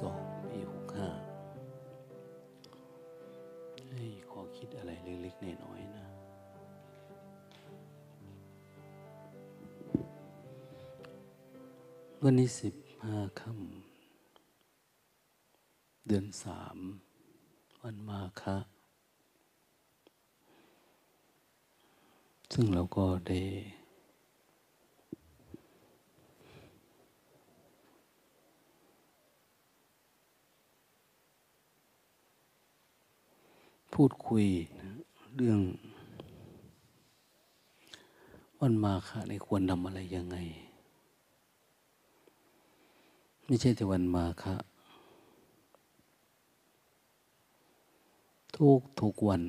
สองปีหกห้าให้ขอคิดอะไรเล็กๆน้อยๆนะ วันนี้สิบห้าค่ำเดือนสามวันมาคะซึ่งเราก็ได้ พูดคุยนะเรื่องวันมาคะในควรทำอะไรยังไง ไม่ใช่แต่วันมาคะทุกทุกวัน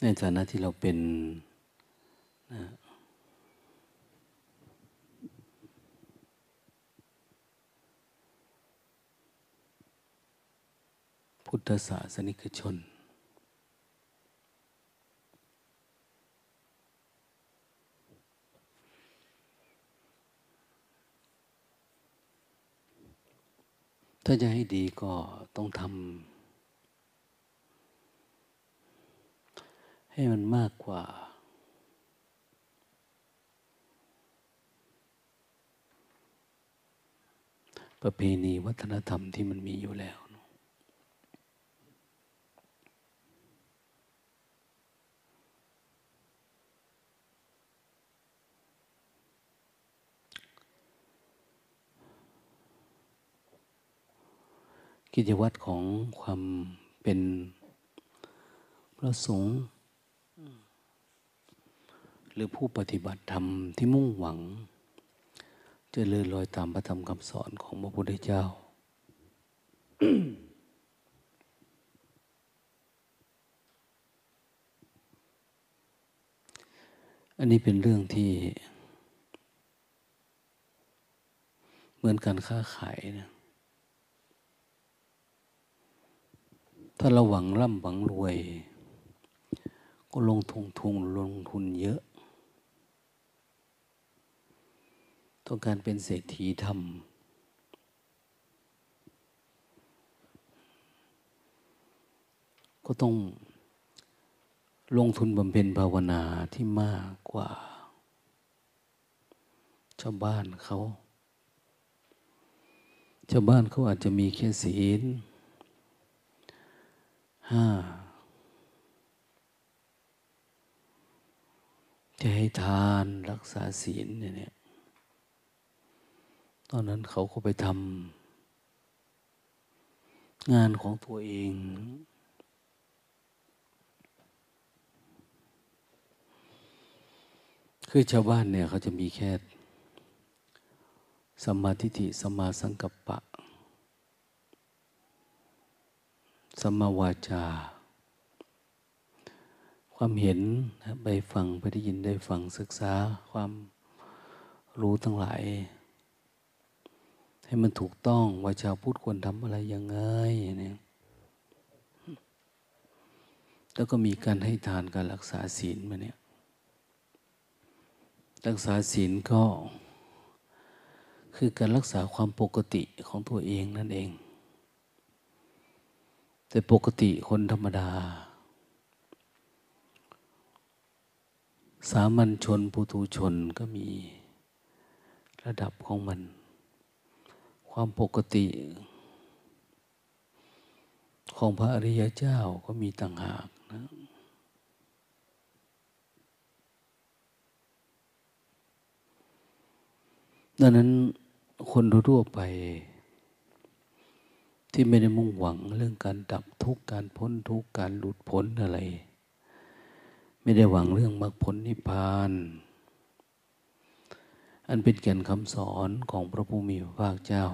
ในฐานะที่เราเป็นนะ พุทธศาสนิกชน ถ้าจะให้ดีก็ต้องทำให้มันมากกว่าประเพณีวัฒนธรรมที่มันมีอยู่แล้ว กิจวัตรของความเป็นพระสงฆ์หรือผู้ปฏิบัติธรรมที่มุ่งหวังจะเลื่อนลอยตามพระธรรมคำสอนของพระพุทธเจ้า อันนี้เป็นเรื่องที่ เหมือนการค้าขายนะ ถ้าเราหวังร่ำหวังรวย ก็ลงทุนทุนลงทุนเยอะ ต้องการเป็นเศรษฐีทำก็ต้องลงทุนบำเพ็ญภาวนาที่มากกว่าชาวบ้านเขาชาวบ้านเขาอาจจะมีแค่ศีล ห้าจะให้ทานรักษาศีลเนี่ย ตอนนั้นเขาก็ไปทำงานของตัวเอง คือชาวบ้านเนี่ยเขาจะมีแค่สมาทิฏฐิสัมมาสังกัปปะ สมาวาจา ความเห็นไปฟังไปได้ยินได้ฟังศึกษาความรู้ทั้งหลาย ให้มันถูกต้องว่าชาวพุทธควรทำอะไรยังไงเนี่ยแล้วก็มีการให้ทานการรักษาศีลมาเนี่ยรักษาศีลก็คือการรักษาความปกติของตัวเองนั่นเอง แต่ปกติคนธรรมดา สามัญชนปุถุชนก็มีระดับของมัน ความปกติ ของพระอริยเจ้าก็มีต่างหากนะดังนั้นคนทั่วไป ที่ไม่ได้มุ่งหวังเรื่องการดับทุกข์การพ้นทุกข์การหลุดพ้นอะไร ไม่ได้หวังเรื่องมรรคผลนิพพาน อันเป็นแก่นคำสอนของพระผู้มีพระภาคเจ้า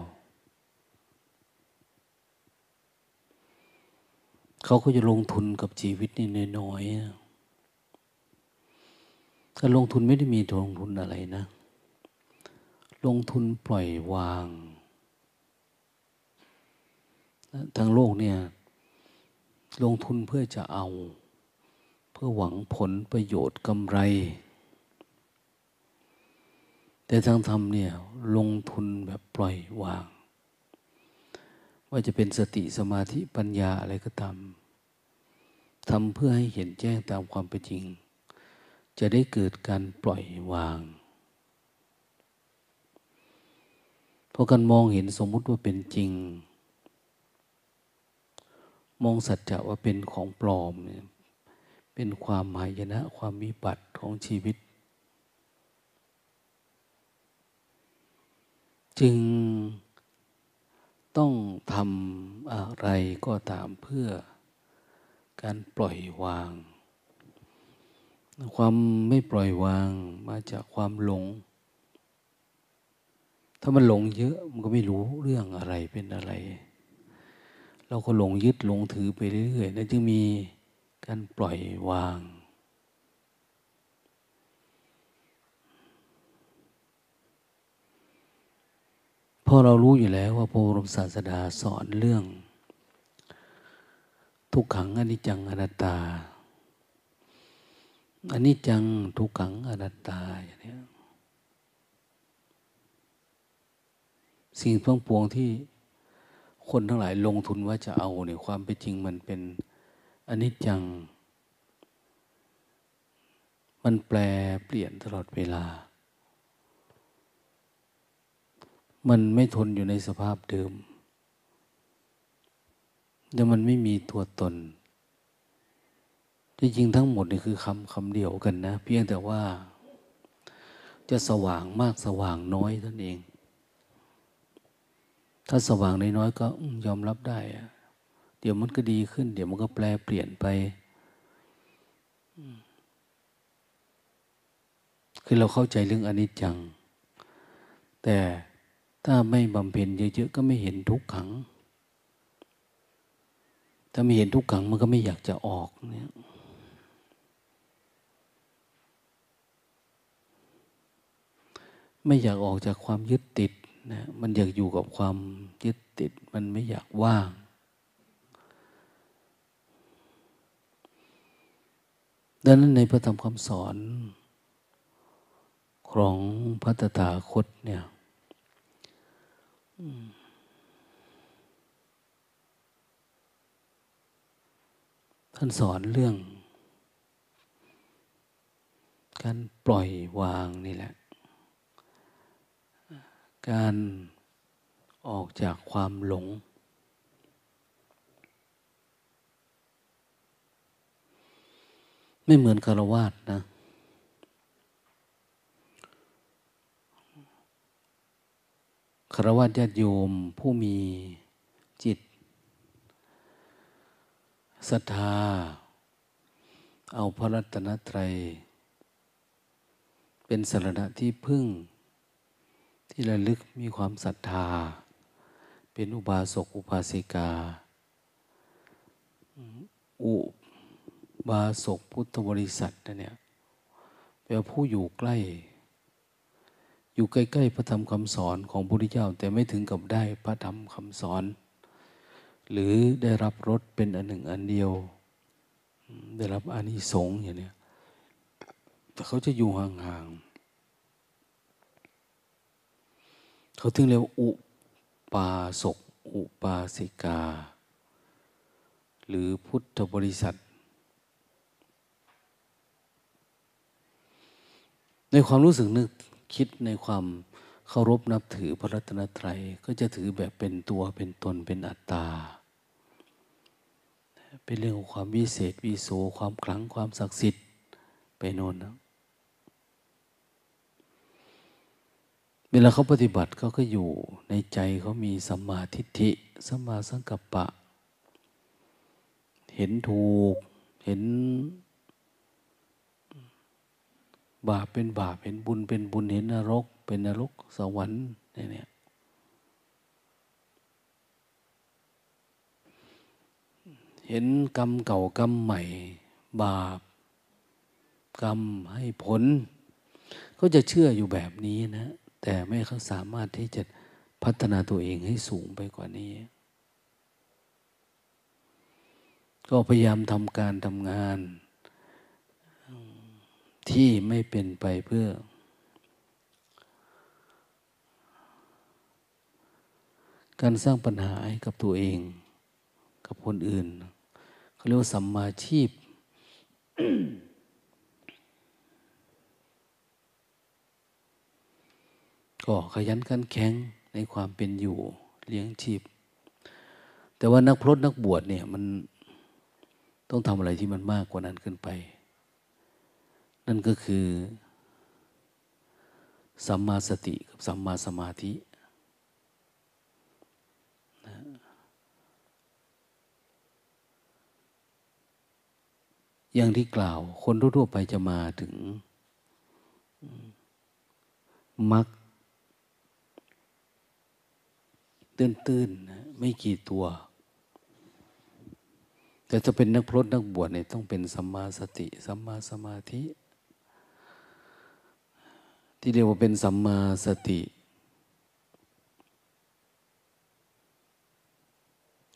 เขาก็จะลงทุนกับชีวิตนี่น้อยๆการลงทุนไม่ได้มีลงทุนอะไรนะ ลงทุนปล่อยวาง ทางโลกเนี่ย ลงทุนเพื่อจะเอา เพื่อหวังผลประโยชน์กำไร แต่ทางธรรมเนี่ยลงทุนแบบปล่อยวาง ว่าจะเป็นสติสมาธิปัญญาอะไรก็ตามทำเพื่อให้เห็นแจ้งตามความเป็นจริง จะได้เกิดการปล่อยวางเพราะการมองเห็นสมมุติว่าเป็นจริง มองสัจจะว่าเป็นของปลอมเนี่ยเป็นความหายนะ ความวิบัติของชีวิต จึงต้องทำอะไรก็ตามเพื่อการปล่อยวาง ความไม่ปล่อยวางมาจากความหลง ถ้ามันหลงเยอะมันก็ไม่รู้เรื่องอะไรเป็นอะไร เราก็หลงยึดหลงถือไปเรื่อยๆนั่นจึงมีการปล่อยวาง พอเรารู้อยู่แล้วว่าพระบรมศาสดาสอนเรื่อง ทุกขังอนิจจังอนัตตาอันนี้จังทุกขังอนัตตาอย่างนี้สิ่งทั้งปวงที่ คนทั้งหลายลงทุนว่าจะเอาเนี่ยความเป็นจริงมันเป็นอันนี้จัง มันแปลเปลี่ยนตลอดเวลา มันไม่ทนอยู่ในสภาพเดิมแล้วมันไม่มีตัวตนจริงๆทั้งหมดนี่คือคำคำเดียวกันนะ เพียงแต่ว่า จะสว่างมากสว่างน้อยท่านเอง ถ้าสว่างน้อยๆก็ยอมรับได้เดี๋ยวมันก็ดีขึ้น เดี๋ยวมันก็แปลเปลี่ยนไปคือเราเข้าใจเรื่องอนิจจัง แต่ถ้าไม่บำเพ็ญเยอะๆก็ไม่เห็นทุกขัง ถ้าไม่เห็นทุกขังมันก็ไม่อยากจะออกเนี่ยไม่อยากออกจากความยึดติด นะมันอยากอยู่กับความยึดติด มันไม่อยากว่าง ดังนั้นในพระธรรมคำสอนของพระตถาคตเนี่ยท่านสอนเรื่อง การปล่อยวางนี่แหละ การออกจากความหลง ไม่เหมือนคารวาสนะ คารวะญาติโยมผู้มีจิตศรัทธา เอาพระรัตนตรัย เป็นสรณะที่พึ่ง ที่ระลึกมีความศรัทธา เป็นอุบาสกอุบาสิกา อุบาสกพุทธบริษัทนะเนี่ยแปลผู้อยู่ใกล้ อยู่ใกล้ๆพระธรรมคำสอนของพระพุทธเจ้า แต่ไม่ถึงกับได้พระธรรมคำสอน หรือได้รับรสเป็นอันหนึ่งอันเดียว ได้รับอานิสงส์อย่างนี้แต่เขาจะอยู่ห่างๆ เขาถึงเรียกอุปาสกอุปาสิกา หรือพุทธบริษัท ในความรู้สึกนึกคิดในความเคารพนับถือพระรัตนตรัยก็จะถือแบบเป็นตัวเป็นตนเป็นอัตตา เป็นเรื่องของความวิเศษวิโสความคลังความศักดิ์สิทธิ์ไปโน่นนะ เวลาเขาปฏิบัติเขาก็อยู่ในใจเขามีสัมมาทิฏฐิสัมมาสังกัปปะ เห็นถูก เห็น บาปเป็นบาป เห็นบุญเป็นบุญ เห็นนรก เป็นนรก สวรรค์เนี่ยเห็นกรรมเก่ากรรมใหม่ บาป กรรมให้ผล ก็จะเชื่ออยู่แบบนี้นะ แต่ไม่เขาสามารถที่จะพัฒนาตัวเองให้สูงไปกว่านี้ ก็พยายามทำการทำงาน ที่ไม่เป็นไปเพื่อ การสร้างปัญหาให้กับตัวเอง กับคนอื่นเขาเรียกว่าสัมมาชีพ ก็ขยันขันแข็งในความเป็นอยู่เลี้ยงชีพ แต่ว่านักพรตนักบวชเนี่ยมันต้องทำอะไรที่มันมากกว่านั้นขึ้นไป นั่นก็คือสัมมาสติกับสัมมาสมาธิอย่างที่กล่าว คนทั่วไปจะมาถึงมรรค ตื้นๆนะไม่กี่ตัว แต่จะเป็นนักพรตนักบวชเนี่ยต้องเป็นสัมมาสติสัมมาสมาธิ ที่เรียกว่าเป็นสัมมาสติ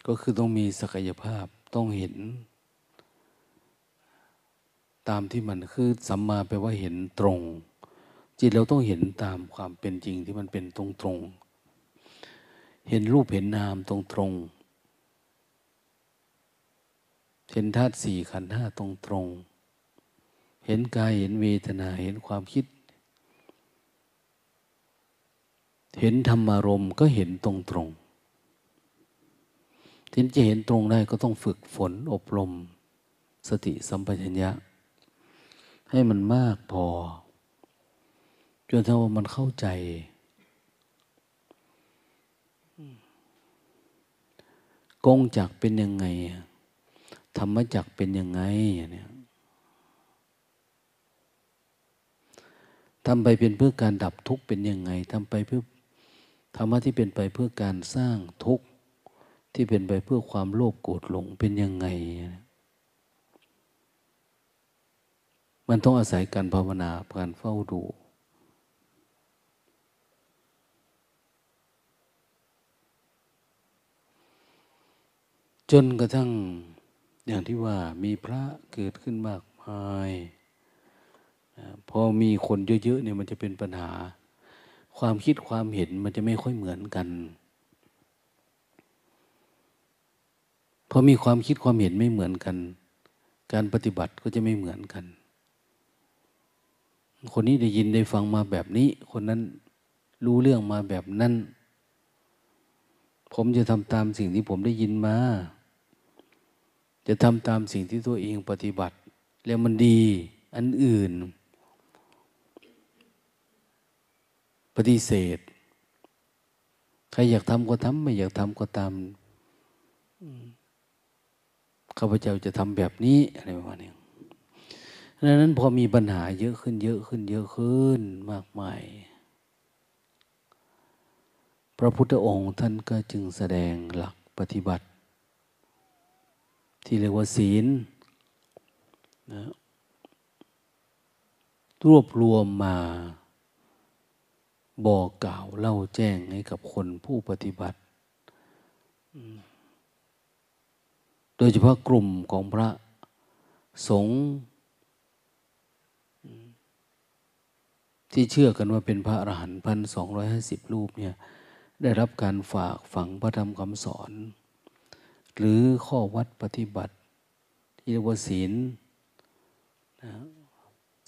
ก็คือต้องมีศักยภาพต้องเห็น ตามที่มันคือสัมมาแปลว่าเห็นตรงจิตเราต้องเห็นตามความเป็นจริงที่มันเป็นตรงตรง เห็นรูปเห็นนามตรงตรงเห็นธาตุสี่ขันธ์ห้าตรงตรงเห็นกายเห็นเวทนาเห็นความคิด เห็นธรรมารมก็เห็นตรงตรงที่จะเห็นตรงได้ก็ต้องฝึกฝนอบรม สติสัมปชัญญะ ให้มันมากพอ จนถ้าว่ามันเข้าใจ กงจักเป็นยังไง ธรรมจักเป็นยังไงเนี่ยทำไปเป็นเพื่อการดับทุกข์เป็นยังไงทำไปเพื่อธรรมะที่เป็นไปเพื่อการสร้างทุกข์ที่เป็นไปเพื่อความโลภโกรธหลงเป็นยังไง มันต้องอาศัยการภาวนาการเฝ้าดู จนกระทั่งอย่างที่ว่ามีพระเกิดขึ้นมากมายพอมีคนเยอะๆเนี่ยมันจะเป็นปัญหา ความคิดความเห็นมันจะไม่ค่อยเหมือนกันพอมีความคิดความเห็นไม่เหมือนกัน การปฏิบัติก็จะไม่เหมือนกัน คนนี้ได้ยินได้ฟังมาแบบนี้ คนนั้นรู้เรื่องมาแบบนั้น ผมจะทำตามสิ่งที่ผมได้ยินมา จะทำตามสิ่งที่ตัวเองปฏิบัติ แล้วมันดี อันอื่น ปฏิเสธ ใครอยากทำก็ทำไม่อยากทำก็ตามข้าพเจ้าจะทำแบบนี้อะไรประมาณนี้ดังนั้นพอมีปัญหาเยอะขึ้น เยอะขึ้น เยอะขึ้นมากมาย พระพุทธองค์ท่านก็จึงแสดงหลักปฏิบัติ ที่เรียกว่าศีลนะรวบรวมมาบอกกล่าวเล่าแจ้งให้กับคนผู้ปฏิบัติ โดยเฉพาะกลุ่มของพระสงฆ์ที่เชื่อกันว่าเป็นพระอรหันต์พันสองร้อยห้าสิบรูปเนี่ยได้รับการฝากฝังพระธรรมคำสอน หรือข้อวัดปฏิบัติ ที่เรียกว่าศีล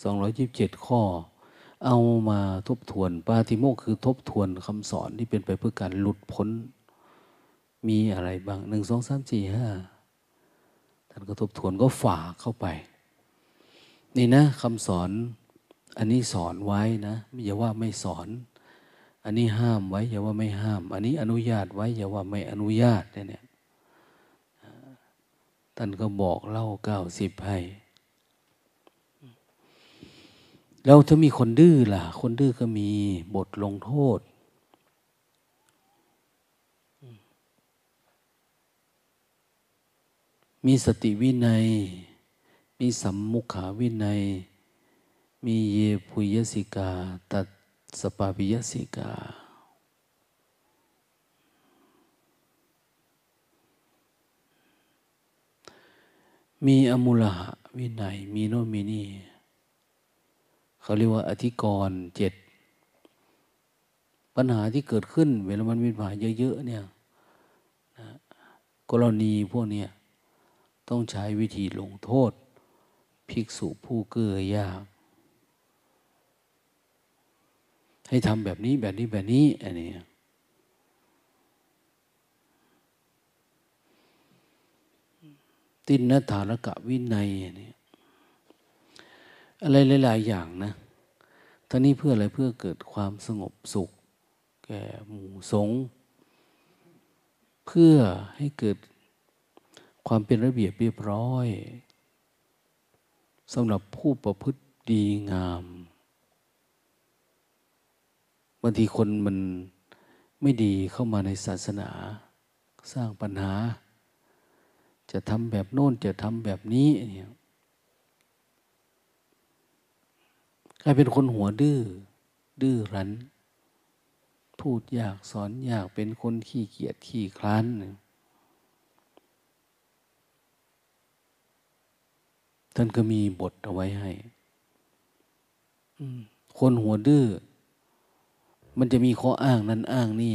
สองร้อยยิบเจ็ดข้อ เอามาทบทวน ปาติโมกคือทบทวนคำสอนที่เป็นไปเพื่อการหลุดพ้น มีอะไรบ้างหนึ่งสองสามสี่ห้าท่านก็ทบทวนก็ฝากเข้าไป นี่นะคำสอนอันนี้สอนไว้นะอย่าว่าไม่สอน อันนี้ห้ามไว้ อย่าว่าไม่ห้าม อันนี้อนุญาตไว้ อย่าว่าไม่อนุญาตเนี่ย ท่านก็บอกเล่าเก้าสิบให้แล้วถ้ามีคนดื้อล่ะ คนดื้อก็มีบทลงโทษ มีสติวินัย มีสัมมุขาวินัย มีเยปุยสิกา ตัดสปาปิยสิกา มีอมุลหะวินัย มีโนมีนี่ เขาเรียกว่าอธิกรณ์เจ็ด ปัญหาที่เกิดขึ้น เวลามันมีปัญหาเยอะ ๆ เนี่ยกรณีพวกนี้ต้องใช้วิธีลงโทษ ภิกษุผู้เกื้อยาก ให้ทำแบบนี้แบบนี้แบบนี้อันนี้ ตินนฐานกะวินัยนี่อะไรหลาย ๆ อย่างนะท่านี้เพื่ออะไรเพื่อเกิดความสงบสุข แก่หมู่สงฆ์เพื่อให้เกิดความเป็นระเบียบเรียบร้อยสำหรับผู้ประพฤติดีงามบางทีคนมันไม่ดีเข้ามาในศาสนา สร้างปัญหา จะทำแบบโน้นจะทำแบบนี้เนี่ยกลายเป็นคนหัวดื้อ ดื้อรั้น พูดยากสอนยากเป็นคนขี้เกียจขี้คลานท่านก็มีบทเอาไว้ให้คนหัวดื้อ มันจะมีข้ออ้างนั้นอ้างนี่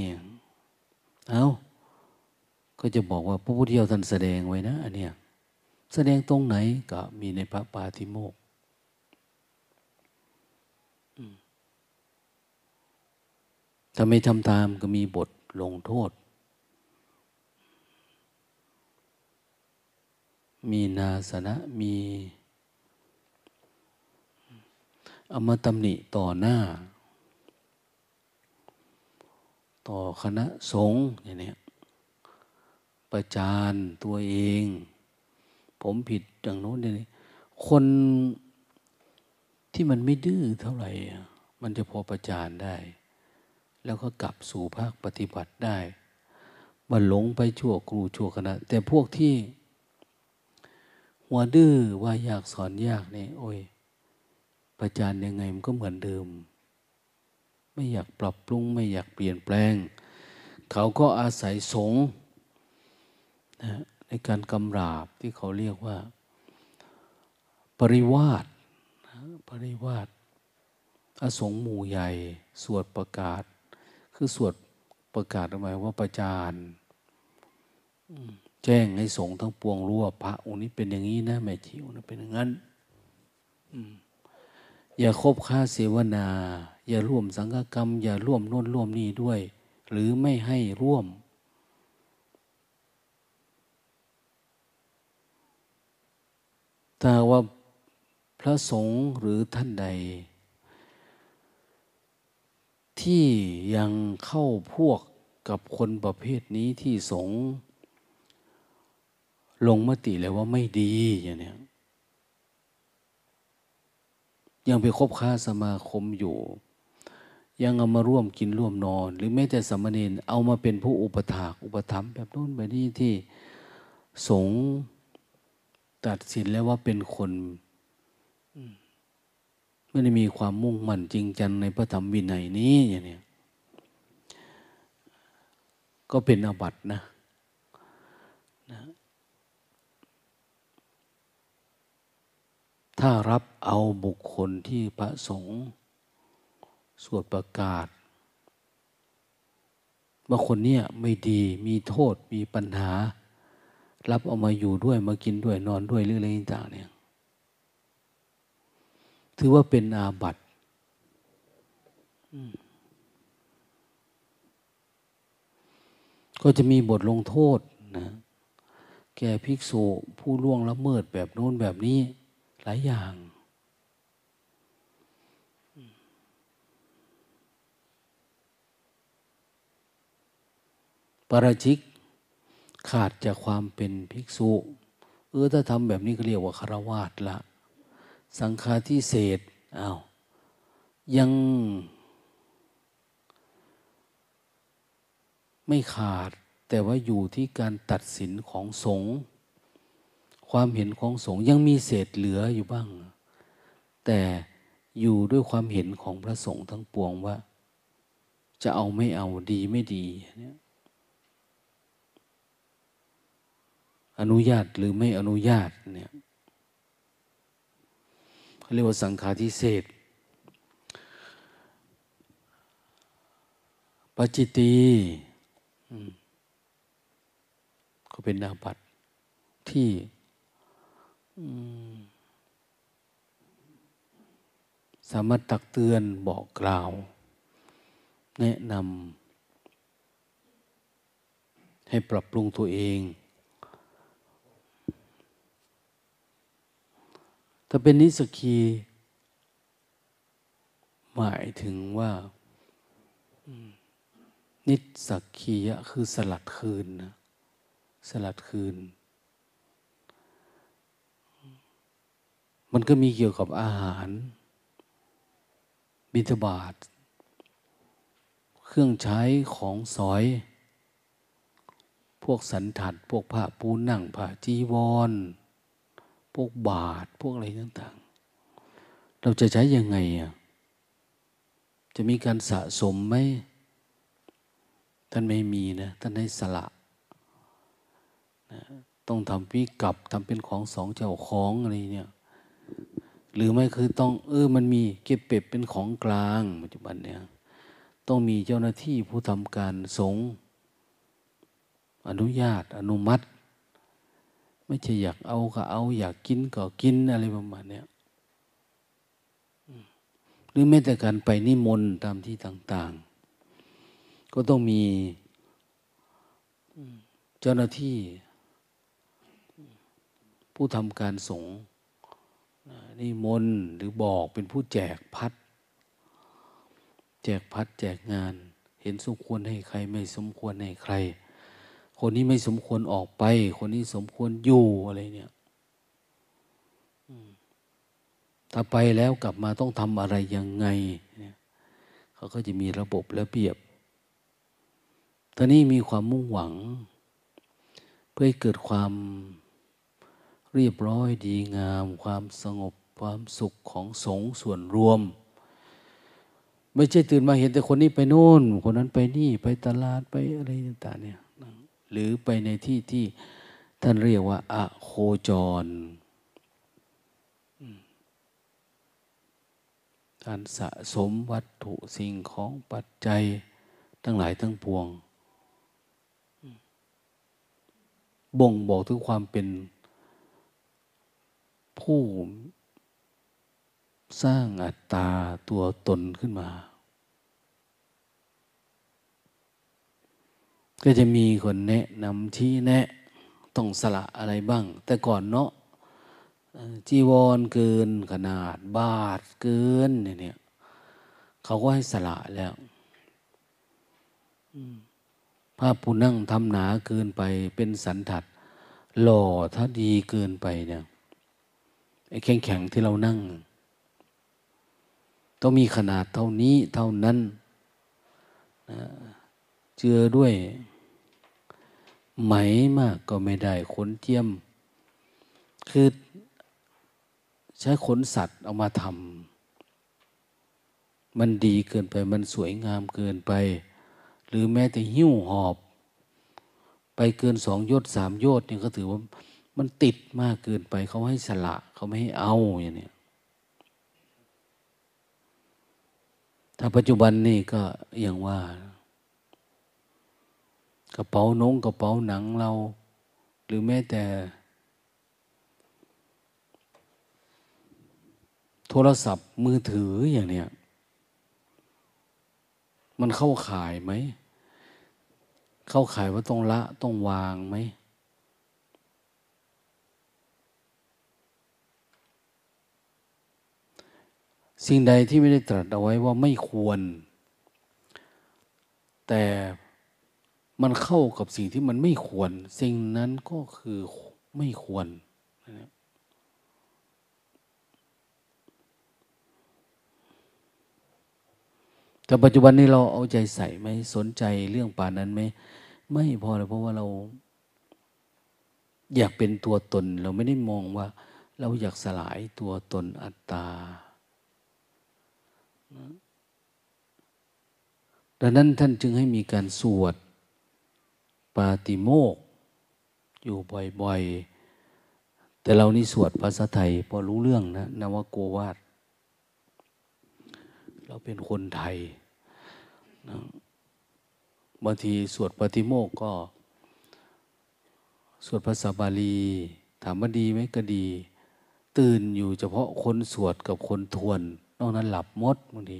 ก็จะบอกว่าพระพุทธเจ้าท่านแสดงไว้นะอันเนี้ยแสดงตรงไหนก็มีในพระปาติโมกถ้าไม่ทำตามก็มีบทลงโทษ มีนาสนะมีอมตำหนิต่อหน้า ต่อคณะสงฆ์อย่างนี้ ประจานตัวเอง ผมผิดอย่างโน้นอย่างนี้คนที่มันไม่ดื้อเท่าไหร่ มันจะพอประจานได้ แล้วก็กลับสู่ภาคปฏิบัติได้มันหลงไปชั่วครูชั่วคณะ แต่พวกที่หัวดื้อว่าอยากสอนยากเนี่ยโอ้ยประจานยังไงมันก็เหมือนเดิม ไม่อยากปรับปรุงไม่อยากเปลี่ยนแปลง เขาก็อาศัยสง นะในการกำราบที่เขาเรียกว่า ปริวาสปริวาสอสงหมู่ใหญ่ สวดประกาศ คือสวดประกาศออกมาว่าประจานแจ้งให้สงฆ์ทั้งปวงรู้ว่าพระองค์นี้เป็นอย่างนี้นะแม่ชีองค์นั้เป็นอย่างนั้นอย่าคบค้าเสวนา อย่าร่วมสังฆกรรม อย่าร่วมน่นร่วมนี่ด้วย หรือไม่ให้ร่วม ถ้าว่าพระสงฆ์หรือท่านใด ที่ยังเข้าพวกกับคนประเภทนี้ที่สงลงมติเลยว่าไม่ดีอย่างนี้ยังไปคบค้าสมาคมอยู่ ยังเอามาร่วมกินร่วมนอน หรือแม้แต่สมณีนเอามาเป็นผู้อุปถากอุปถัมภ์แบบโน้นแบบนี้ที่สง ตัดสินแล้วว่าเป็นคนไม่ได้มีความมุ่งมั่นจริงจังในพระธรรมวินัยนี้อย่างนี้ก็เป็นอาบัตินะนะ ถ้ารับเอาบุคคลที่พระสงฆ์สวดประกาศว่าคนเนี้ยไม่ดีมีโทษมีปัญหา รับเอามาอยู่ด้วยมากินด้วยนอนด้วยเรื่ออะไรต่างเนี่ยถือว่าเป็นอาบัติก็จะมีบทลงโทษนะแก่ภิกษุผู้ล่วงละเมิดแบบโน้นแบบนี้หลายอย่าง ปราชิก ขาดจากความเป็นภิกษุ เออถ้าทำแบบนี้ก็เรียกว่าคารวาสละ สังฆาทิเศษอา้าวยังไม่ขาด แต่ว่าอยู่ที่การตัดสินของสงฆ์ความเห็นของสงฆ์ยังมีเศษเหลืออยู่บ้าง แต่อยู่ด้วยความเห็นของพระสงฆ์ทั้งปวงว่า จะเอาไม่เอาดีไม่ดีเนี่ย อนุญาตหรือไม่อนุญาตเนี่ยเรียกว่าสังขารทิเศษปจิตีก็เป็นอาบัตที่สามารถตักเตือนบอกกล่าว แนะนำให้ปรับปรุงตัวเอง ถ้าเป็นนิสกี หมายถึงว่า นิสักคียะคือสลัดคืนนะสลัดคืน มันก็มีเกี่ยวกับอาหาร บิณฑบาตเครื่องใช้ของสอย พวกสันถัด พวกผ้าปูนั่งผ้าจีวร พวกบาทพวกอะไรต่างๆ เราจะใช้ยังไงอะจะมีการสะสมไหมท่านไม่มีนะท่านให้สละนะต้องทำพิกับทำเป็นของสองเจ้าของอะไรเนี่ย หรือไม่คือต้องเออมันมีเก็บเป็บเป็นของกลางปัจจุบันเนี่ยต้องมีเจ้าหน้าที่ผู้ทำการสงอนุญาตอนุมัติ ไม่ใช่อยากเอาก็เอา อยากกินก็กินอะไรประมาณเนี้ยหรือแม้แต่การไปนิมนต์ตามที่ต่าง ๆ ก็ต้องมีเจ้าหน้าที่ ผู้ทำการสงฆ์นิมนต์หรือบอกเป็นผู้แจกพัด แจกพัดแจกงาน เห็นสมควรให้ใครไม่สมควรให้ใคร คนนี้ไม่สมควรออกไป คนนี้สมควรอยู่อะไรเนี่ยถ้าไปแล้วกลับมาต้องทำอะไรยังไงเขาก็จะมีระบบระเบียบตอนนี้มีความมุ่งหวัง เพื่อให้เกิดความเรียบร้อยดีงาม ความสงบความสุขของสงส่วนรวม ไม่ใช่ตื่นมาเห็นแต่คนนี้ไปโน่น คนนั้นไปนี่ ไปตลาดไปอะไรต่างๆเนี่ย หรือไปในที่ที่ท่านเรียกว่าอะโคจร การสะสมวัตถุสิ่งของปัจจัยทั้งหลายทั้งปวง บ่งบอกถึงความเป็นผู้สร้างอัตตาตัวตนขึ้นมา ก็จะมีคนแนะนำที่แนะต้องสละอะไรบ้าง แต่ก่อนเนาะจีวรเกินขนาดบาทเกินเนี่ยเขาก็ให้สละแล้วผ้าปูนั่งทำหนาเกินไปเป็นสันถัด หล่อถ้าดีเกินไปเนี่ยไอ้แข็งแข็งที่เรานั่ง ต้องมีขนาดเท่านี้เท่านั้นเจือด้วย ไหมมากก็ไม่ได้ขนเทียม คือใช้ขนสัตว์เอามาทำมันดีเกินไปมันสวยงามเกินไป หรือแม้แต่หิ้วหอบ ไปเกินสองยศสามยศเนี่ยก็ถือว่ามันติดมากเกินไปเขาให้สละเขาไม่ให้เอาอย่างนี้ถ้าปัจจุบันนี่ก็อย่างว่า กระเป๋านงกระเป๋าหนังเรา หรือแม้แต่ โทรศัพท์มือถืออย่างเนี้ยมันเข้าขายไหม เข้าขายว่าต้องละต้องวางไหมสิ่งใดที่ไม่ได้ตรัสเอาไว้ว่าไม่ควร แต่ มันเข้ากับสิ่งที่มันไม่ควร สิ่งนั้นก็คือไม่ควรนะแต่ปัจจุบันนี้เราเอาใจใส่ไหมสนใจเรื่องป่านั้นไหมไม่พอเลยเพราะว่าเรา อยากเป็นตัวตน เราไม่ได้มองว่า เราอยากสลายตัวตนอัตตาดังนั้นท่านจึงให้มีการสวด ปาติโมก อยู่บ่อยๆ แต่เรานี่สวดภาษาไทย พอรู้เรื่องนะนวโกวาทเราเป็นคนไทยนะบางทีสวดปฏิโมกก็ สวดภาษาบาลี ถามว่าดีไหมก็ดี ตื่นอยู่เฉพาะคนสวดกับคนทวน นอกนั้นหลับมดบางที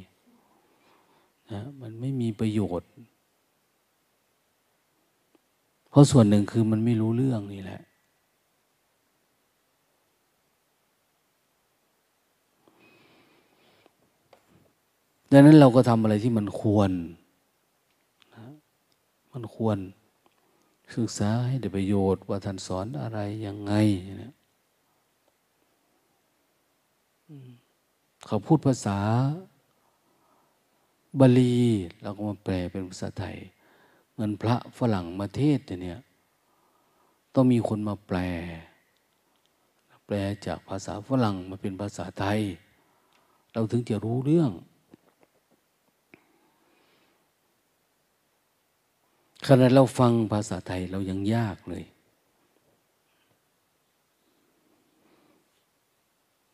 นะมันไม่มีประโยชน์ เพราะส่วนหนึ่งคือมันไม่รู้เรื่องนี่แหละ ดังนั้นเราก็ทำอะไรที่มันควร มันควรศึกษาให้ได้ประโยชน์ว่าท่านสอนอะไรยังไงนะเขาพูดภาษาบาลีเราก็มาแปลเป็นภาษาไทย เหมือนพระฝรั่งมาเทศเนี่ย ต้องมีคนมาแปล แปลจากภาษาฝรั่งมาเป็นภาษาไทย เราถึงจะรู้เรื่อง ขณะเราฟังภาษาไทยเรายังยากเลย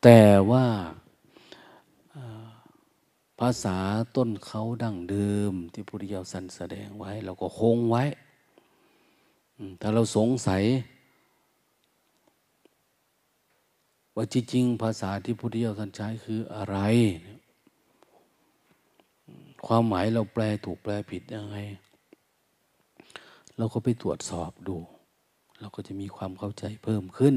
แต่ว่า ภาษาต้นเขาดั้งเดิม ที่พุทธเจ้าสันแสดงไว้ เราก็คงไว้ ถ้าเราสงสัย ว่าจริงๆภาษาที่พุทธเจ้าท่านใช้คืออะไร ความหมายเราแปลถูกแปลผิดยังไง เราก็ไปตรวจสอบดู เราก็จะมีความเข้าใจเพิ่มขึ้น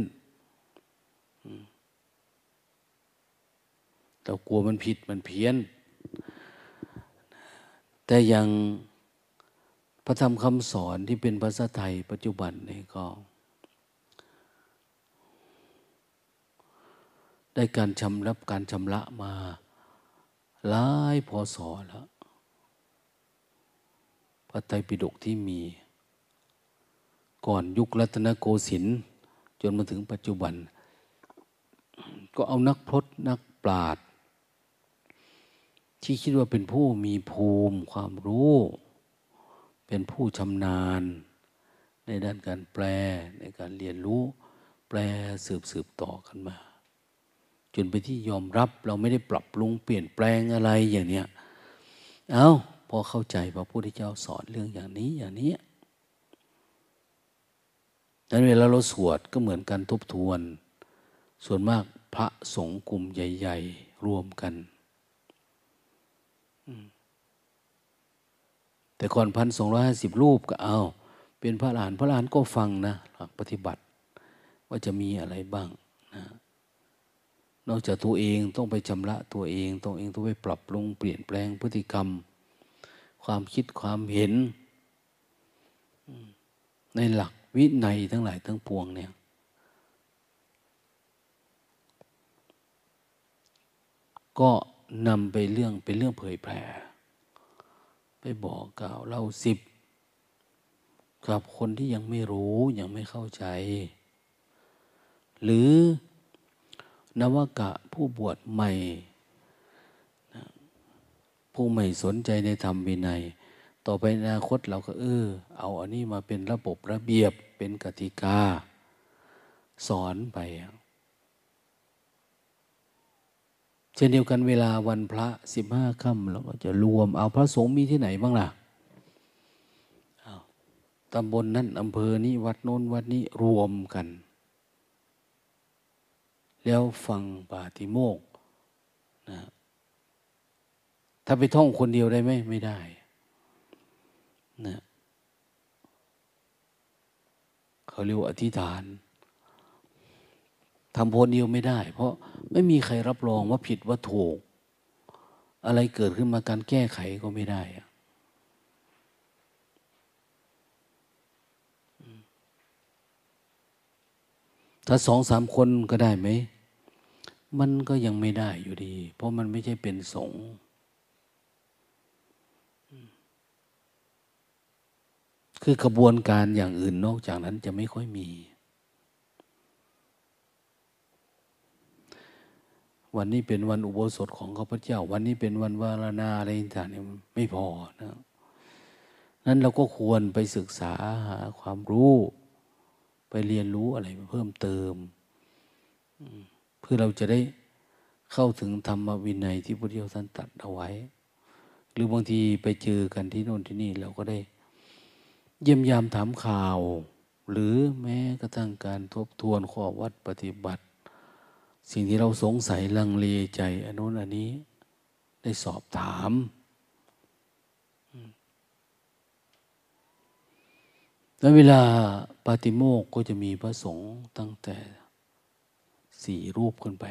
เรากลัวมันผิดมันเพี้ยน แต่ยังพระธรรมคำสอนที่เป็นภาษาไทยปัจจุบันนี่ก็ ได้การชำรับการชำระมาหลายพอสอแล้วพระไตรปิฎกที่มี ก่อนยุครัตนโกสินทร์จนมาถึงปัจจุบัน ก็เอานักพรตนักปราชญ์ ที่คิดว่าเป็นผู้มีภูมิความรู้ เป็นผู้ชำนาญ ในด้านการแปลในการเรียนรู้ แปลสืบสืบต่อกันมา จนไปที่ยอมรับเราไม่ได้ปรับปรุงเปลี่ยนแปลงอะไรอย่างเนี้ยเอา้าพอเข้าใจพระพุทธเจ้าสอนเรื่องอย่างนี้อย่างนี้ดังนั้นเวลาเราสวดก็เหมือนกันทบทวน ส่วนมากพระสงฆ์กลุ่มใหญ่ ๆ รวมกัน แต่ก่อนพันสองร้อยห้าสิบรูปก็เอาเป็นพระหลานพระหลานก็ฟังนะหลักปฏิบัติ ว่าจะมีอะไรบ้างนะนอกจากตัวเองต้องไปชำระตัวเองตัวเองต้องไปปรับปรุงเปลี่ยนแปลงพฤติกรรม ความคิดความเห็น ในหลักวินัยทั้งหลายทั้งปวงเนี่ยก็นำไปเรื่องเป็นเรื่องเผยแผ่ ไปบอกกล่าวเล่าสิบกับคนที่ยังไม่รู้ยังไม่เข้าใจ หรือนวกะผู้บวชใหม่ ผู้ไม่สนใจในธรรมวินัย ต่อไปอนาคตเราก็เออ เอาอันนี้มาเป็นระบบระเบียบเป็นกติกา สอนไป เช่นเดียวกันเวลาวันพระสิบห้าค่ำเราก็จะรวมเอาพระสงฆ์มีที่ไหนบ้างล่ะตำบลนนั้นอำเภอนี้วัดโน้นวัดนี้รวมกัน แล้วฟังปาติโมกนะถ้าไปท่องคนเดียวได้ไหมไม่ได้นะเขาเรียกว่าอธิษฐาน ทำโพนเดียวไม่ได้ เพราะไม่มีใครรับรองว่าผิดว่าถูก อะไรเกิดขึ้นมาการแก้ไขก็ไม่ได้ถ้าสองสามคนก็ได้ไหม มันก็ยังไม่ได้อยู่ดี เพราะมันไม่ใช่เป็นสงฆ์คือกระบวนการอย่างอื่นนอกจากนั้นจะไม่ค่อยมี วันนี้เป็นวันอุโบสถของข้าพเจ้า วันนี้เป็นวันวารณาอะไรต่างเนี่ยไม่พอนะนั้นเราก็ควรไปศึกษาหาความรู้ ไปเรียนรู้อะไรเพิ่มเติม เพื่อเราจะได้เข้าถึงธรรมวินัยที่พระเจ้าท่านตัดเอาไว้ หรือบางทีไปเจอกันที่โน่นที่นี่เราก็ได้ เยี่ยมยามถามข่าว หรือแม้กระทั่งการทบทวนข้อวัดปฏิบัติ สิ่งที่เราสงสัยลังเลใจอันนู้นอันนี้ ได้สอบถาม แล้วเวลาปาติโมกก็จะมีพระสงฆ์ตั้งแต่สี่รูปขึ้นไป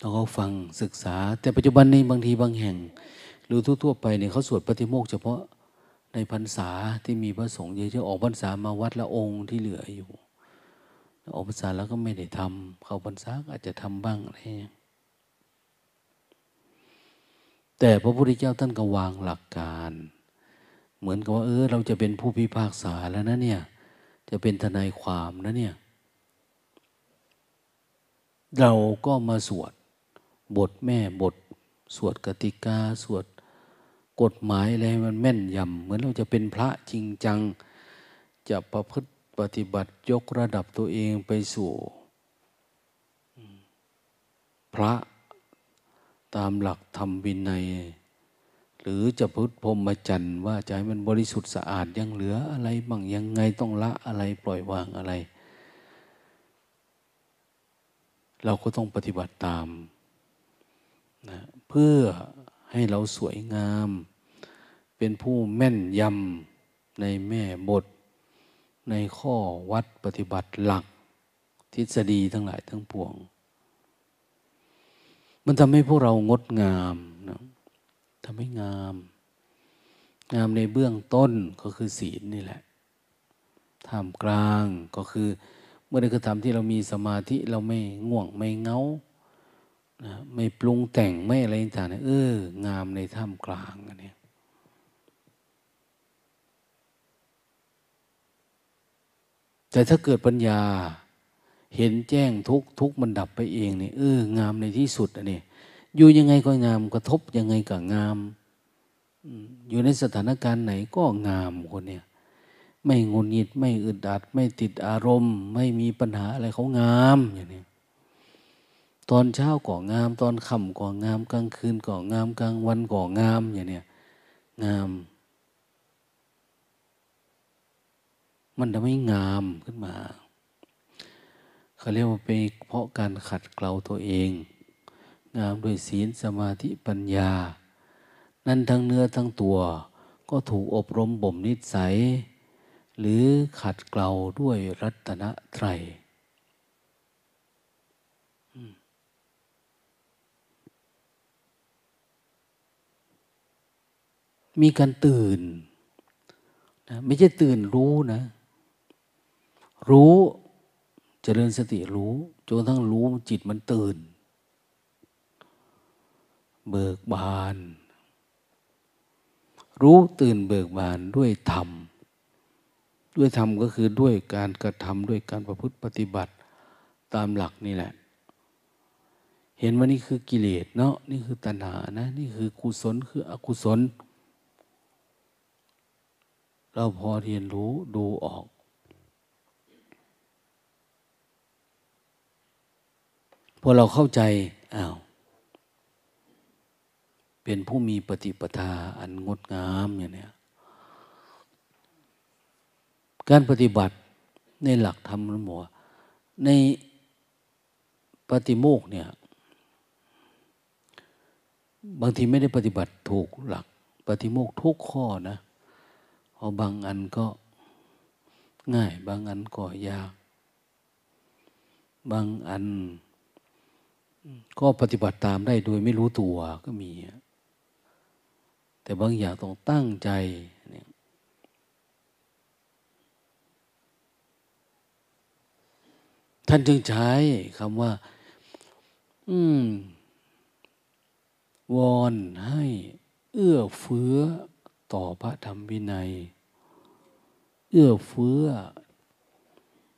เราก็ฟังศึกษา แต่ปัจจุบันนี้บางทีบางแห่ง หรือทั่วๆไปเนี่ยเขาสวดปฏิโมกเฉพาะในพรรษาที่มีพระสงฆ์เยอะๆออกพรรษามาวัดละองค์ที่เหลืออยู่ ออกพรรษาแล้วก็ไม่ได้ทำเข้าพรรษาอาจจะทำบ้างอะไรแต่พระพุทธเจ้าท่านก็วางหลักการ เหมือนกับว่า เออ เราจะเป็นผู้พิพากษาแล้วนะเนี่ย จะเป็นทนายความนะเนี่ย เราก็มาสวด บทแม่บท สวดกติกา สวดกฎหมายอะไรมันแม่นยำเหมือนเราจะเป็นพระจริงจัง จะประพฤติ ปฏิบัติยกระดับตัวเองไปสู่พระตามหลักธรรมวินัย หรือจะพุทธพรมจันทร์ว่าใจมันบริสุทธิ์สะอาดยังเหลืออะไรบ้างยังไงต้องละอะไรปล่อยวางอะไร เราก็ต้องปฏิบัติตามนะเพื่อให้เราสวยงาม เป็นผู้แม่นยำในแม่บท ในข้อวัดปฏิบัติหลัก ทฤษฎีทั้งหลายทั้งปวง มันทำให้พวกเรางดงามนะทำให้งาม งามในเบื้องต้นก็คือศีลนี่แหละท่ามกลางก็คือเมื่อใดก็ทำที่เรามีสมาธิเราไม่ง่วงไม่เงานะไม่ปรุงแต่งไม่อะไรต่างๆเออ งามในท่ามกลางอันนี้ แต่ถ้าเกิดปัญญาเห็นแจ้งทุกทุกมันดับไปเองเนี่เอองามในที่สุดอันนี้อยู่ยังไงก็งามกระทบยังไงก็งาม อยู่ในสถานการณ์ไหนก็งามคนเนี่ย ไม่งุนงิดไม่อึดอัด ไม่ติดอารมณ์ ไม่มีปัญหาอะไรเขางามอย่างนี้ตอนเช้าก่องาม ตอนค่ำก่องาม กลางคืนก่องาม กลางวันก่องามอย่างเนี้ยงาม มันทำให้งามขึ้นมาเขาเรียกว่าเป็นเพราะการขัดเกลาตัวเอง งามด้วยศีลสมาธิปัญญา นั่นทั้งเนื้อทั้งตัว ก็ถูกอบรมบ่มนิสัย หรือขัดเกลาด้วยรัตนไตรมีการตื่นนะไม่ใช่ตื่นรู้นะ รู้จเจริญสติรู้จนทั่งรู้จิตมันตื่น เบิกบาน รู้ตื่นเบิกบานด้วยธรรม ด้วยธรรมก็คือด้วยการกระทำด้วยการประพฤติปฏิบัติตามหลักนี่แหละ เห็นว่านี่คือกิเลสเนาะนี่คือตัณหานะ นี่คือกุศลคืออกุศล เราพอเรียนรู้ดูออก พอเราเข้าใจอ้าวเป็นผู้มีปฏิปทาอันงดงามอย่างนี้การปฏิบัติในหลักธรรมหมอในปฏิโมกเนี่ย บางทีไม่ได้ปฏิบัติถูกหลัก ปฏิโมกทุกข้อนะพอบางอันก็ง่าย บางอันก็ยาก บางอัน ก็ปฏิบัติตามได้โดยไม่รู้ตัวก็มี แต่บางอย่างต้องตั้งใจเนี่ยท่านจึงใช้คำว่า อืม วอนให้เอื้อเฟื้อต่อพระธรรมวินัย เอื้อเฟื้อ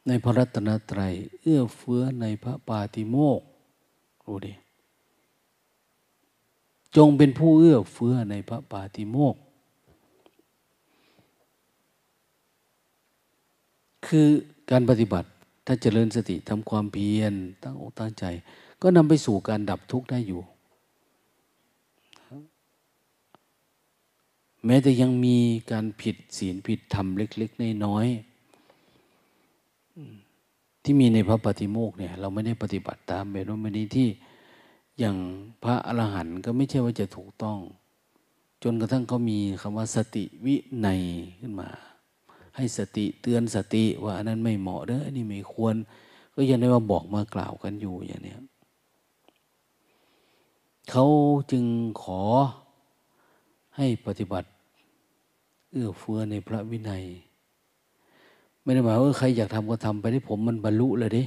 ในพระรัตนตรัย เอื้อเฟื้อในพระปาติโมกู้ดิจงเป็นผู้เอื้อเฟื้อในพระปาติโมกคือการปฏิบัติถ้าเจริญสติทำความเพียรตั้งอกตั้งใจ ก็นำไปสู่การดับทุกข์ได้อยู่ แม้แต่ยังมีการผิดศีลผิดธรรมเล็ก ๆ น้อยๆ ที่มีในพระปฏิโมกเนี่ย เราไม่ได้ปฏิบัติตามแบบนั้นไม่ดีที่อย่างพระอรหันต์ก็ไม่ใช่ว่าจะถูกต้อง จนกระทั่งเขามีคำว่าสติวิในขึ้นมา ให้สติเตือนสติว่าอันนั้นไม่เหมาะเด้ออันนี้ไม่ควร ก็ยังได้ว่าบอกมากล่าวกันอยู่อย่างนี้เขาจึงขอให้ปฏิบัติ เอื้อเฟื้อในพระวินัย ไม่ได้หมายว่าใครอยากทำก็ทำไปได้ผมมันบรรลุเลยดิ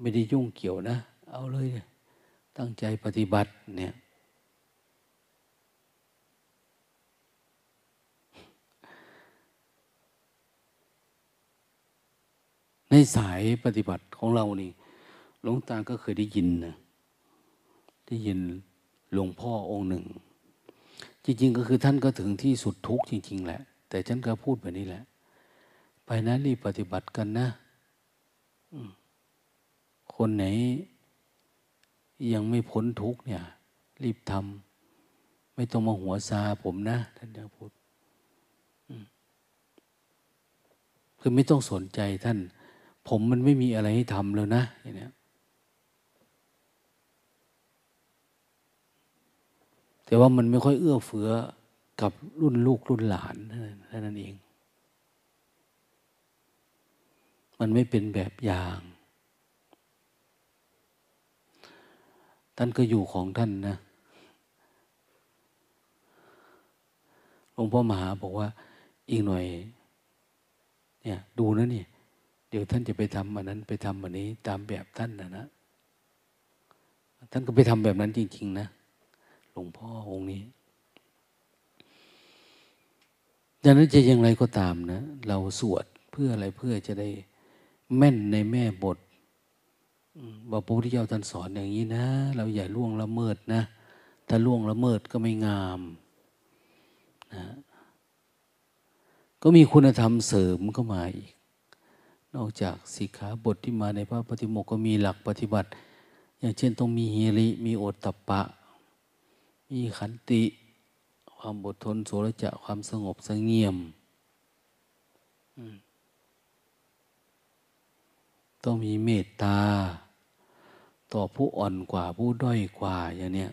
ไม่ได้ยุ่งเกี่ยวนะ เอาเลย ตั้งใจปฏิบัติเนี่ย ในสายปฏิบัติของเรานี่หลวงตาก็เคยได้ยินนะได้ยินหลวงพ่อองค์หนึ่ง จริง ๆ ก็คือท่านก็ถึงที่สุดทุกข์จริง ๆ แหละ แต่ฉันก็พูดแบบนี้แหละ ไปนะรีบปฏิบัติกันนะคนไหน ยังไม่พ้นทุกข์เนี่ย รีบทำไม่ต้องมาหัวซาผมนะ ท่านจะพูดคือไม่ต้องสนใจท่าน ผมมันไม่มีอะไรให้ทำแล้วนะอย่างนี้แต่ว่ามันไม่ค่อยเอื้อเฟื้อกับรุ่นลูกรุ่นหลานเท่านั้นเอง มันไม่เป็นแบบอย่าง ท่านก็อยู่ของท่านนะหลวงพ่อมหาบอกว่าอีกหน่อย เนี่ย ดูนะนี่ เดี๋ยวท่านจะไปทำอันนั้นไปทำอันนี้ ตามแบบท่านนะนะ ท่านก็ไปทำแบบนั้นจริง ๆ นะ หลวงพ่อองค์นี้ดังนั้นจะอย่างไรก็ตามนะ เราสวดเพื่ออะไรเพื่อจะได้ แม่นในแม่บทบอกพระพุทธเจ้าท่านสอนอย่างนี้นะ เราอย่าล่วงละเมิดนะ ถ้าล่วงละเมิดก็ไม่งามนะก็มีคุณธรรมเสริมเข้ามาอีก นอกจากสิกขาบทที่มาในพระปฏิโมกก็มีหลักปฏิบัติ อย่างเช่นต้องมีฮิริ มีโอตตะปะ มีขันติ ความอดทนโสรจะความสงบสงเงียม ต้องมีเมตตา ต่อผู้อ่อนกว่าผู้ด้อยกว่าอย่างเนี้ย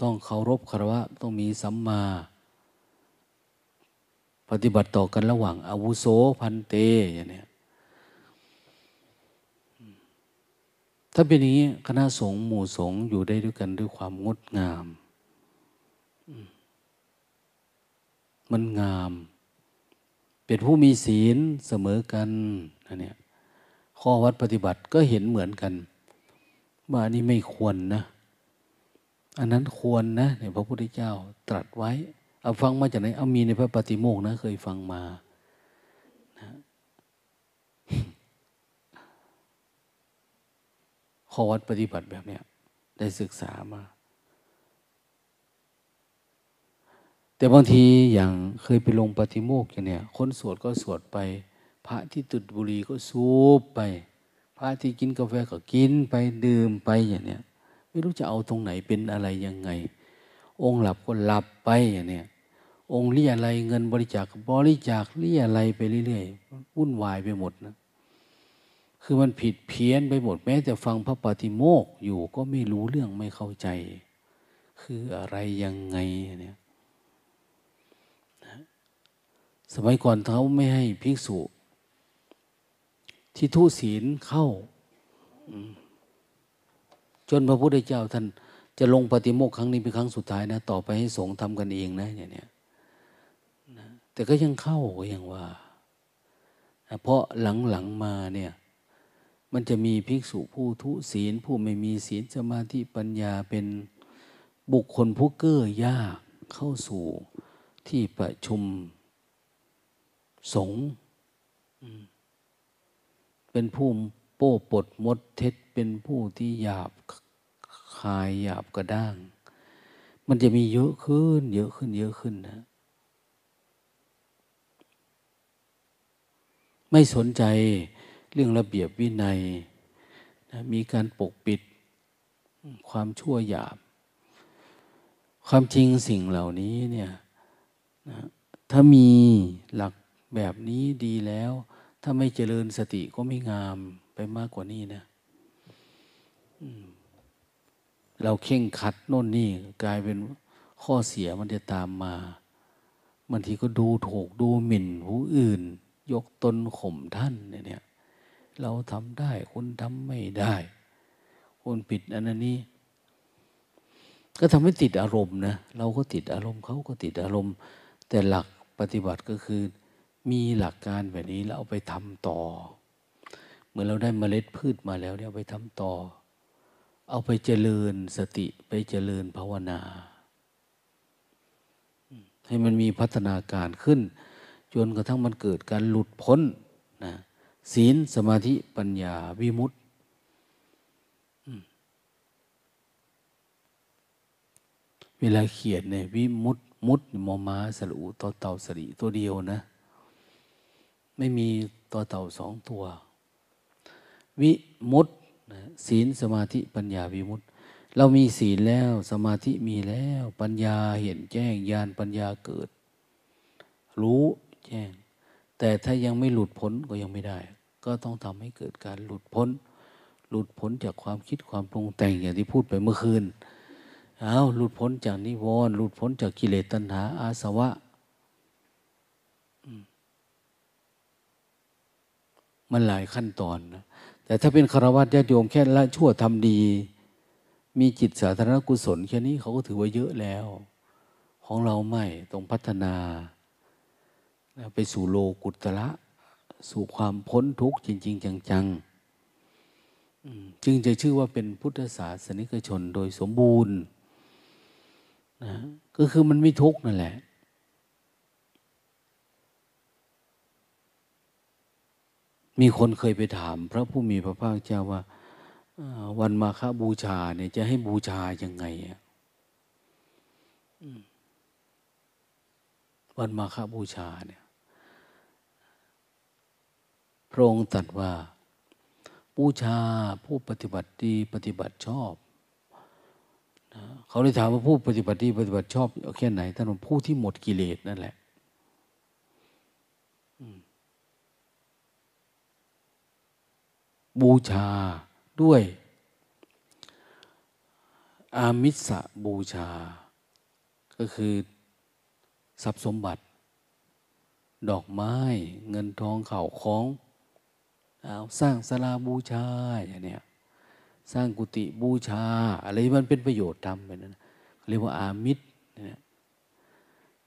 ต้องเคารพคารวะต้องมีสัมมา ปฏิบัติต่อกันระหว่างอาวุโสพันเตอย่างเนี้ยถ้าเป็นอย่างนี้คณะสงฆ์หมู่สงฆ์อยู่ได้ด้วยกันด้วยความงดงาม มันงาม เป็นผู้มีศีลเสมอกันอันนี้ข้อวัดปฏิบัติก็เห็นเหมือนกันว่าอันนี้ไม่ควรนะ อันนั้นควรนะเนี่ยพระพุทธเจ้าตรัสไว้ เอาฟังมาจากไหนเอามีในพระปฏิโมกนะ เคยฟังมาข้อวัดปฏิบัติแบบเนี้ยได้ศึกษามา แต่บางทีอย่างเคยไปลงปฏิโมกอย่างเนี้ยคนสวดก็สวดไป พระที่ตุดบุรีก็สูบไป พระที่กินกาแฟก็กินไปดื่มไปอย่างเนี้ยไม่รู้จะเอาตรงไหนเป็นอะไรยังไง องค์หลับก็หลับไปอย่างเนี้ยองค์เรียอะไรเงินบริจาคบริจาคเรียอะไรไปเรื่อยๆวุ่นวายไปหมดนะคือมันผิดเพี้ยนไปหมดแม้แต่ฟังพระปฏิโมกอยู่ก็ไม่รู้เรื่องไม่เข้าใจ คืออะไรยังไงเนี่ย สมัยก่อนเขาไม่ให้ภิกษุ ที่ทุศีลเข้า จนพระพุทธเจ้าท่านจะลงปฏิโมกครั้งนี้เป็นครั้งสุดท้ายนะ ต่อไปให้สงฆ์ทำกันเองนะอย่างนี้แต่ก็ยังเข้าก็ยังว่า เพราะหลังๆมาเนี่ยมันจะมีภิกษุผู้ทุศีล ผู้ไม่มีศีลสมาธิปัญญาเป็นบุคคลผู้เก้อยากเข้าสู่ที่ประชุม สงเป็นผู้โป้ปดมดเท็จเป็นผู้ที่หยาบคายหยาบกระด้าง มันจะมีเยอะขึ้น เยอะขึ้น เยอะขึ้นนะ ไม่สนใจเรื่องระเบียบวินัยนะมีการปกปิดความชั่วหยาบ ความจริงสิ่งเหล่านี้เนี่ยนะถ้ามีหลัก แบบนี้ดีแล้ว ถ้าไม่เจริญสติก็ไม่งามไปมากกว่านี้นะเราเข่งขัดโน่นนี่กลายเป็นข้อเสียมันจะตามมาบางทีก็ดูถูกดูหมิ่นผู้อื่น ยกตนข่มท่านเนี่ย เราทำได้คุณทำไม่ได้คุณผิดอันนี้ ก็ทำให้ติดอารมณ์นะเราก็ติดอารมณ์เขาก็ติดอารมณ์ แต่หลักปฏิบัติก็คือ มีหลักการแบบนี้แล้วเอาไปทำต่อเมื่อเราได้เมล็ดพืชมาแล้วเนี่ยเอาไปทำต่อ เอาไปเจริญสติไปเจริญภาวนา ให้มันมีพัฒนาการขึ้น จนกระทั่งมันเกิดการหลุดพ้นนะศีลสมาธิปัญญาวิมุตติเวลาเขียนเนี่ยวิมุตมุตมอมาสรุต่อเต่าสรีตัวเดียวนะ ไม่มีต่อเต่าสองตัว วิมุตนะศีลสมาธิปัญญาวิมุตตเรามีศีลแล้วสมาธิมีแล้ว ปัญญาเห็นแจ้งญาณปัญญาเกิด รู้แจ้ง แต่ถ้ายังไม่หลุดพ้นก็ยังไม่ได้ ก็ต้องทำให้เกิดการหลุดพ้น หลุดพ้นจากความคิดความปรุงแต่งอย่างที่พูดไปเมื่อคืนเอาหลุดพ้นจากนิวรณ์หลุดพ้นจากกิเลสตัณหาอาสวะ มันหลายขั้นตอนนะแต่ถ้าเป็นคารวะญาติโยมแค่ละชั่วทำดี มีจิตสาธารณกุศลแค่นี้เขาก็ถือว่าเยอะแล้ว ของเราไม่ต้องพัฒนาไปสู่โลกุตละ สู่ความพ้นทุกข์จริง ๆ จังๆจึงจะชื่อว่าเป็นพุทธศาสนิกชนโดยสมบูรณ์นะก็คือมันไม่ทุกข์นั่นแหละ มีคนเคยไปถาม พระผู้มีพระภาคเจ้าว่าวันมาฆบูชาเนี่ยจะให้บูชายังไงวันมาฆบูชาเนี่ย พระองค์ตรัสว่าบูชาผู้ปฏิบัติดีปฏิบัติชอบเขาเลยถามว่าผู้ปฏิบัติดีปฏิบัติชอบแค่ไหนท่านบอกผู้ที่หมดกิเลสนั่นแหละ บูชาด้วย อามิสบูชา ก็คือทรัพย์สมบัติ ดอกไม้เงินทองเข่าของเอาสร้างสลาบูชาอย่างเนี้ยสร้างกุฏิบูชา อะไรมันเป็นประโยชน์ทำไปนั้นเรียกว่าอามิตรเนี่ย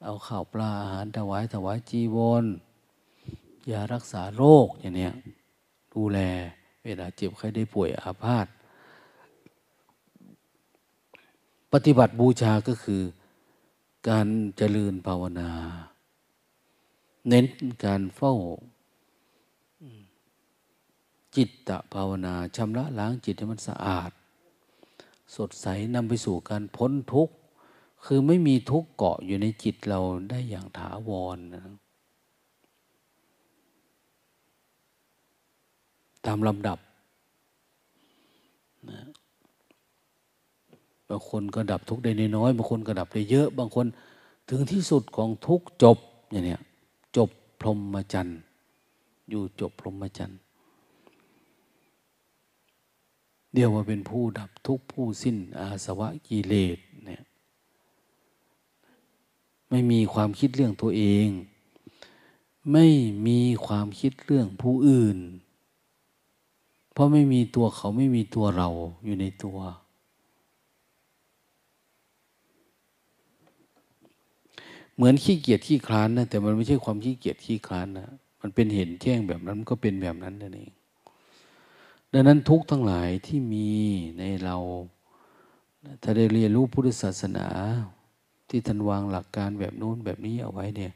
เอาข้าวปลาอาหารถวายถวายจีวรยารักษาโรคอย่างเนี้ยดูแล เวลาเจ็บใครได้ป่วยอาพาธปฏิบัติบูชาก็คือ การเจริญภาวนา เน้นการเฝ้า จิตตภาวนาชำระล้างจิตให้มันสะอาด สดใสนำไปสู่การพ้นทุกข์ คือไม่มีทุกข์เกาะอยู่ในจิตเราได้อย่างถาวรนะ ตามลำดับนะบางคนก็ดับทุกข์ได้น้อยบางคนก็ดับได้เยอะ บางคนถึงที่สุดของทุกจบอย่างเนี้ยจบพรหมจรรย์อยู่จบพรหมจรรย์เดียวว่าเป็นผู้ดับทุกผู้สิ้นอาสวะกิเลสเนี่ยไม่มีความคิดเรื่องตัวเอง ไม่มีความคิดเรื่องผู้อื่น เพราะไม่มีตัวเขาไม่มีตัวเราอยู่ในตัว เหมือนขี้เกียจขี้คลานนะแต่มันไม่ใช่ความขี้เกียจขี้คลานนะมันเป็นเห็นแจ้งแบบนั้นมันก็เป็นแบบนั้นนั่นเอง ดังนั้นทุกทั้งหลายที่มีในเรา ถ้าได้เรียนรู้พุทธศาสนา ที่ท่านวางหลักการแบบโน้นแบบนี้เอาไว้เนี่ย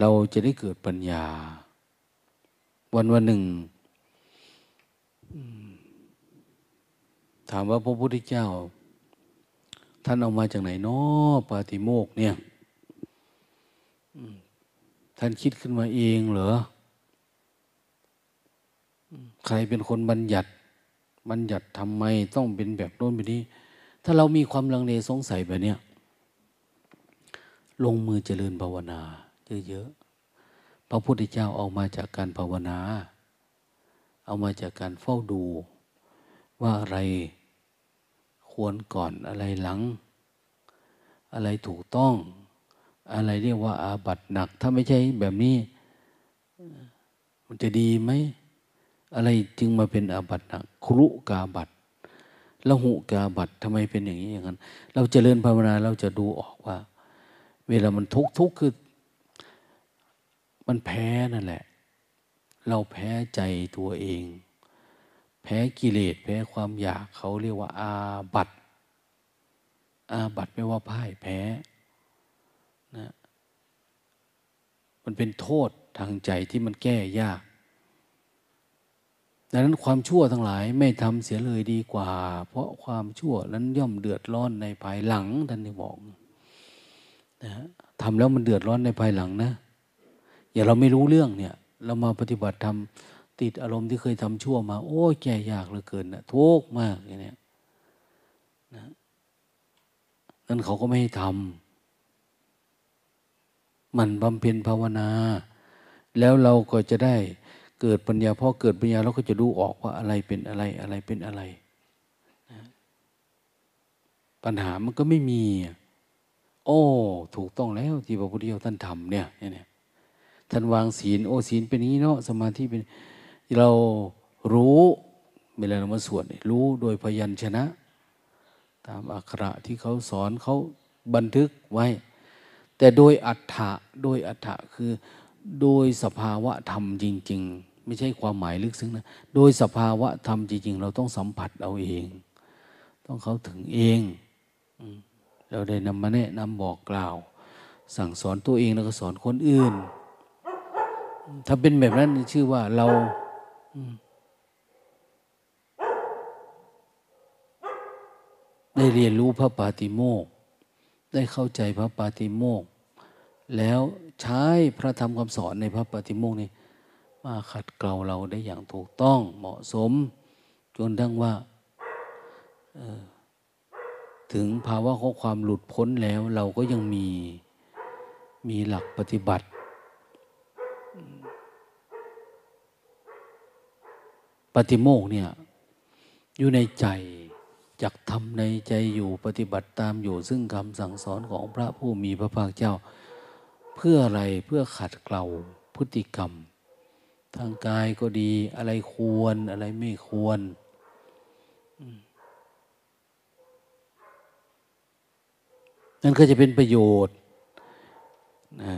เราจะได้เกิดปัญญา วันวันหนึ่ง ถามว่าพระพุทธเจ้า ท่านเอามาจากไหนนาะปาติโมกเนี่ยท่านคิดขึ้นมาเองเหรอ ใครเป็นคนบัญญัติ บัญญัติทำไมต้องเป็นแบบโน้นแบบนี้ ถ้าเรามีความลังเลสงสัยแบบเนี้ยลงมือเจริญภาวนาเยอะๆพระพุทธเจ้าเอามาจากการภาวนา เอามาจากการเฝ้าดู ว่าอะไรควรก่อนอะไรหลัง อะไรถูกต้อง อะไรเรียกว่าอาบัตหนัก ถ้าไม่ใช่แบบนี้ มันจะดีไหม อะไรจึงมาเป็นอาบัตหนักครุกาบัตละหุกาบัตทำไมเป็นอย่างนี้อย่างนั้น เราจเจริญภาวนาเราจะดูออกว่า เวลามันทุกข์ทุกข์คือ มันแพ้นั่นแหละ เราแพ้ใจตัวเอง แพ้กิเลสแพ้ความอยากเขาเรียกว่า อาบัตอาบัตไม่ว่าพ่ายแพ้นะมันเป็นโทษทางใจที่มันแก้ยาก ดังนั้นความชั่วทั้งหลายไม่ทำเสียเลยดีกว่า เพราะความชั่วนั้นย่อมเดือดร้อนในภายหลังท่านได้บอกนะทำแล้วมันเดือดร้อนในภายหลังนะ อย่าเราไม่รู้เรื่องเนี่ย เรามาปฏิบัติทำติดอารมณ์ที่เคยทำชั่วมา โอ้แก่ยากเหลือเกินนะทุกข์มากอย่างนี้นะนั้นเขาก็ไม่ให้ทำมันบำเพ็ญภาวนา แล้วเราก็จะได้เกิดปัญญาพอเกิดปัญญาเราก็จะดูออกว่าอะไรเป็นอะไรอะไรเป็นอะไร ปัญหามันก็ไม่มี โอ้ ถูกต้องแล้วที่พระพุทธเจ้าท่านทำเนี่ยเนี่ย ท่านวางศีล โอ้ศีลเป็นอย่างนี้เนาะสมาธิเป็นเรารู้เวลาเรามาสวดรู้โดยพยัญชนะ ตามอักขระที่เขาสอนเขาบันทึกไว้ แต่โดยอัฏฐะโดยอัฏฐะคือ โดยสภาวะธรรมจริง ๆ ไม่ใช่ความหมายลึกซึ้งนะโดยสภาวะธรรมจริง ๆ เราต้องสัมผัสเอาเอง ต้องเขาถึงเองเราได้นำมาแนะนำบอกกล่าว สั่งสอนตัวเองแล้วก็สอนคนอื่น ถ้าเป็นแบบนั้นชื่อว่าเราได้เรียนรู้พระปาติโมกได้เข้าใจพระปาติโมกแล้วใช้พระธรรมคำสอนในพระปาติโมกนี้มาขัดเกลาเราได้อย่างถูกต้องเหมาะสม จนทั้งว่าถึงภาวะของความหลุดพ้นแล้ว เราก็ยังมีมีหลักปฏิบัติ ปฏิโมกเนี่ยอยู่ในใจจักทำในใจอยู่ปฏิบัติตามอยู่ซึ่งคำสั่งสอนของพระผู้มีพระภาคเจ้า เพื่ออะไรเพื่อขัดเกลาพฤติกรรม ทางกายก็ดีอะไรควรอะไรไม่ควร นั่นก็จะเป็นประโยชน์นะ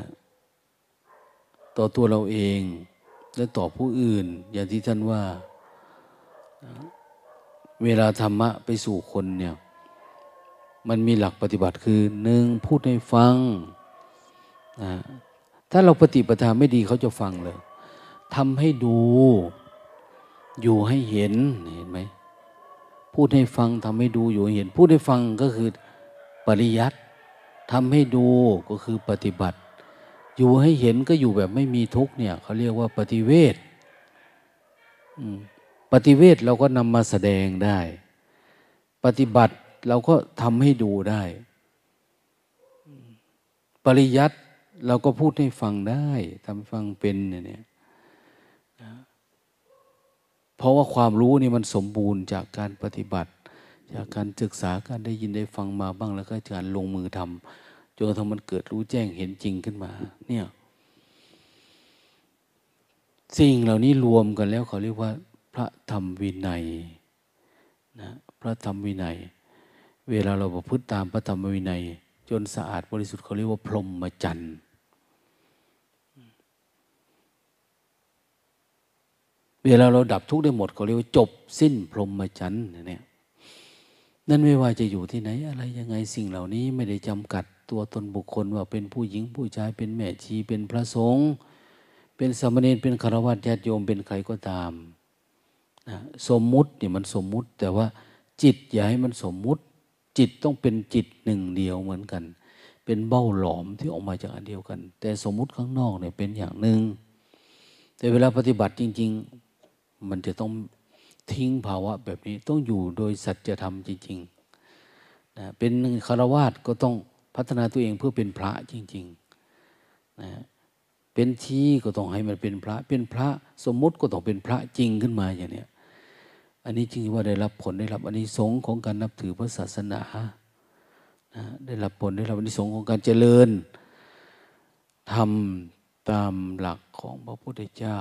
ต่อตัวเราเองและต่อผู้อื่น อย่างที่ท่านว่า เวลาธรรมะไปสู่คนเนี่ย มันมีหลักปฏิบัติคือหนึ่งพูดให้ฟังนะถ้าเราปฏิปทาไม่ดีเขาจะฟังเลยทำให้ดู อยู่ให้เห็นเห็นไหมพูดให้ฟังทำให้ดูอยู่เห็น พูดให้ฟังก็คือปริยัติทำให้ดูก็คือปฏิบัติ อยู่ให้เห็นก็อยู่แบบไม่มีทุกเนี่ยเขาเรียกว่าปฏิเวท ปฏิเวทเราก็นำมาแสดงได้ ปฏิบัติเราก็ทำให้ดูได้ ปริยัติเราก็พูดให้ฟังได้ทำฟังเป็นเนี่ยเพราะว่าความรู้นี่มันสมบูรณ์จากการปฏิบัติ จากการศึกษาการได้ยินได้ฟังมาบ้างแล้วก็การลงมือทำจนกระทั่งมันเกิดรู้แจ้งเห็นจริงขึ้นมา เนี่ย สิ่งเหล่านี้รวมกันแล้วเขาเรียกว่า พระธรรมวินัยนะพระธรรมวินัย เวลาเราประพฤติตามพระธรรมวินัย จนสะอาดบริสุทธิ์เขาเรียกว่าพรหมจรรย์เวลาเราดับทุกข์ได้หมดเขาเรียกว่าจบสิ้นพรหมจรรย์เนี่ยนั่นไม่ว่าจะอยู่ที่ไหนอะไรยังไงสิ่งเหล่านี้ไม่ได้จำกัดตัวตนบุคคลว่าเป็นผู้หญิงผู้ชายเป็นแม่ชีเป็นพระสงฆ์เป็นสมณีเป็นคารวะญาติโยมเป็นใครก็ตาม นะสมมุติเนี่ยมันสมมุติ แต่ว่าจิตอย่าให้มันสมมุติ จิตต้องเป็นจิตหนึ่งเดียวเหมือนกัน เป็นเบ้าหลอมที่ออกมาจากอันเดียวกัน แต่สมมุติข้างนอกเนี่ยเป็นอย่างหนึ่งแต่เวลาปฏิบัติจริง ๆ มันจะต้องทิ้งภาวะแบบนี้ต้องอยู่โดยสัจธรรมจริงๆนะเป็นคารวาสก็ต้องพัฒนาตัวเองเพื่อเป็นพระจริงๆนะเป็นที่ก็ต้องให้มันเป็นพระ เป็นพระสมมุติก็ต้องเป็นพระจริงขึ้นมาอย่างเนี้ย อันนี้จริงว่าได้รับผลได้รับอันนี้สงของการนับถือพระศาสนานะได้รับผลได้รับอันนี้สงของการเจริญทำตามหลักของพระพุทธเจ้า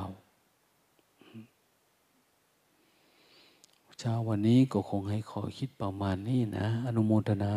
เช้าวันนี้ก็คงให้ขอคิดประมาณนี้นะ อนุโมทนา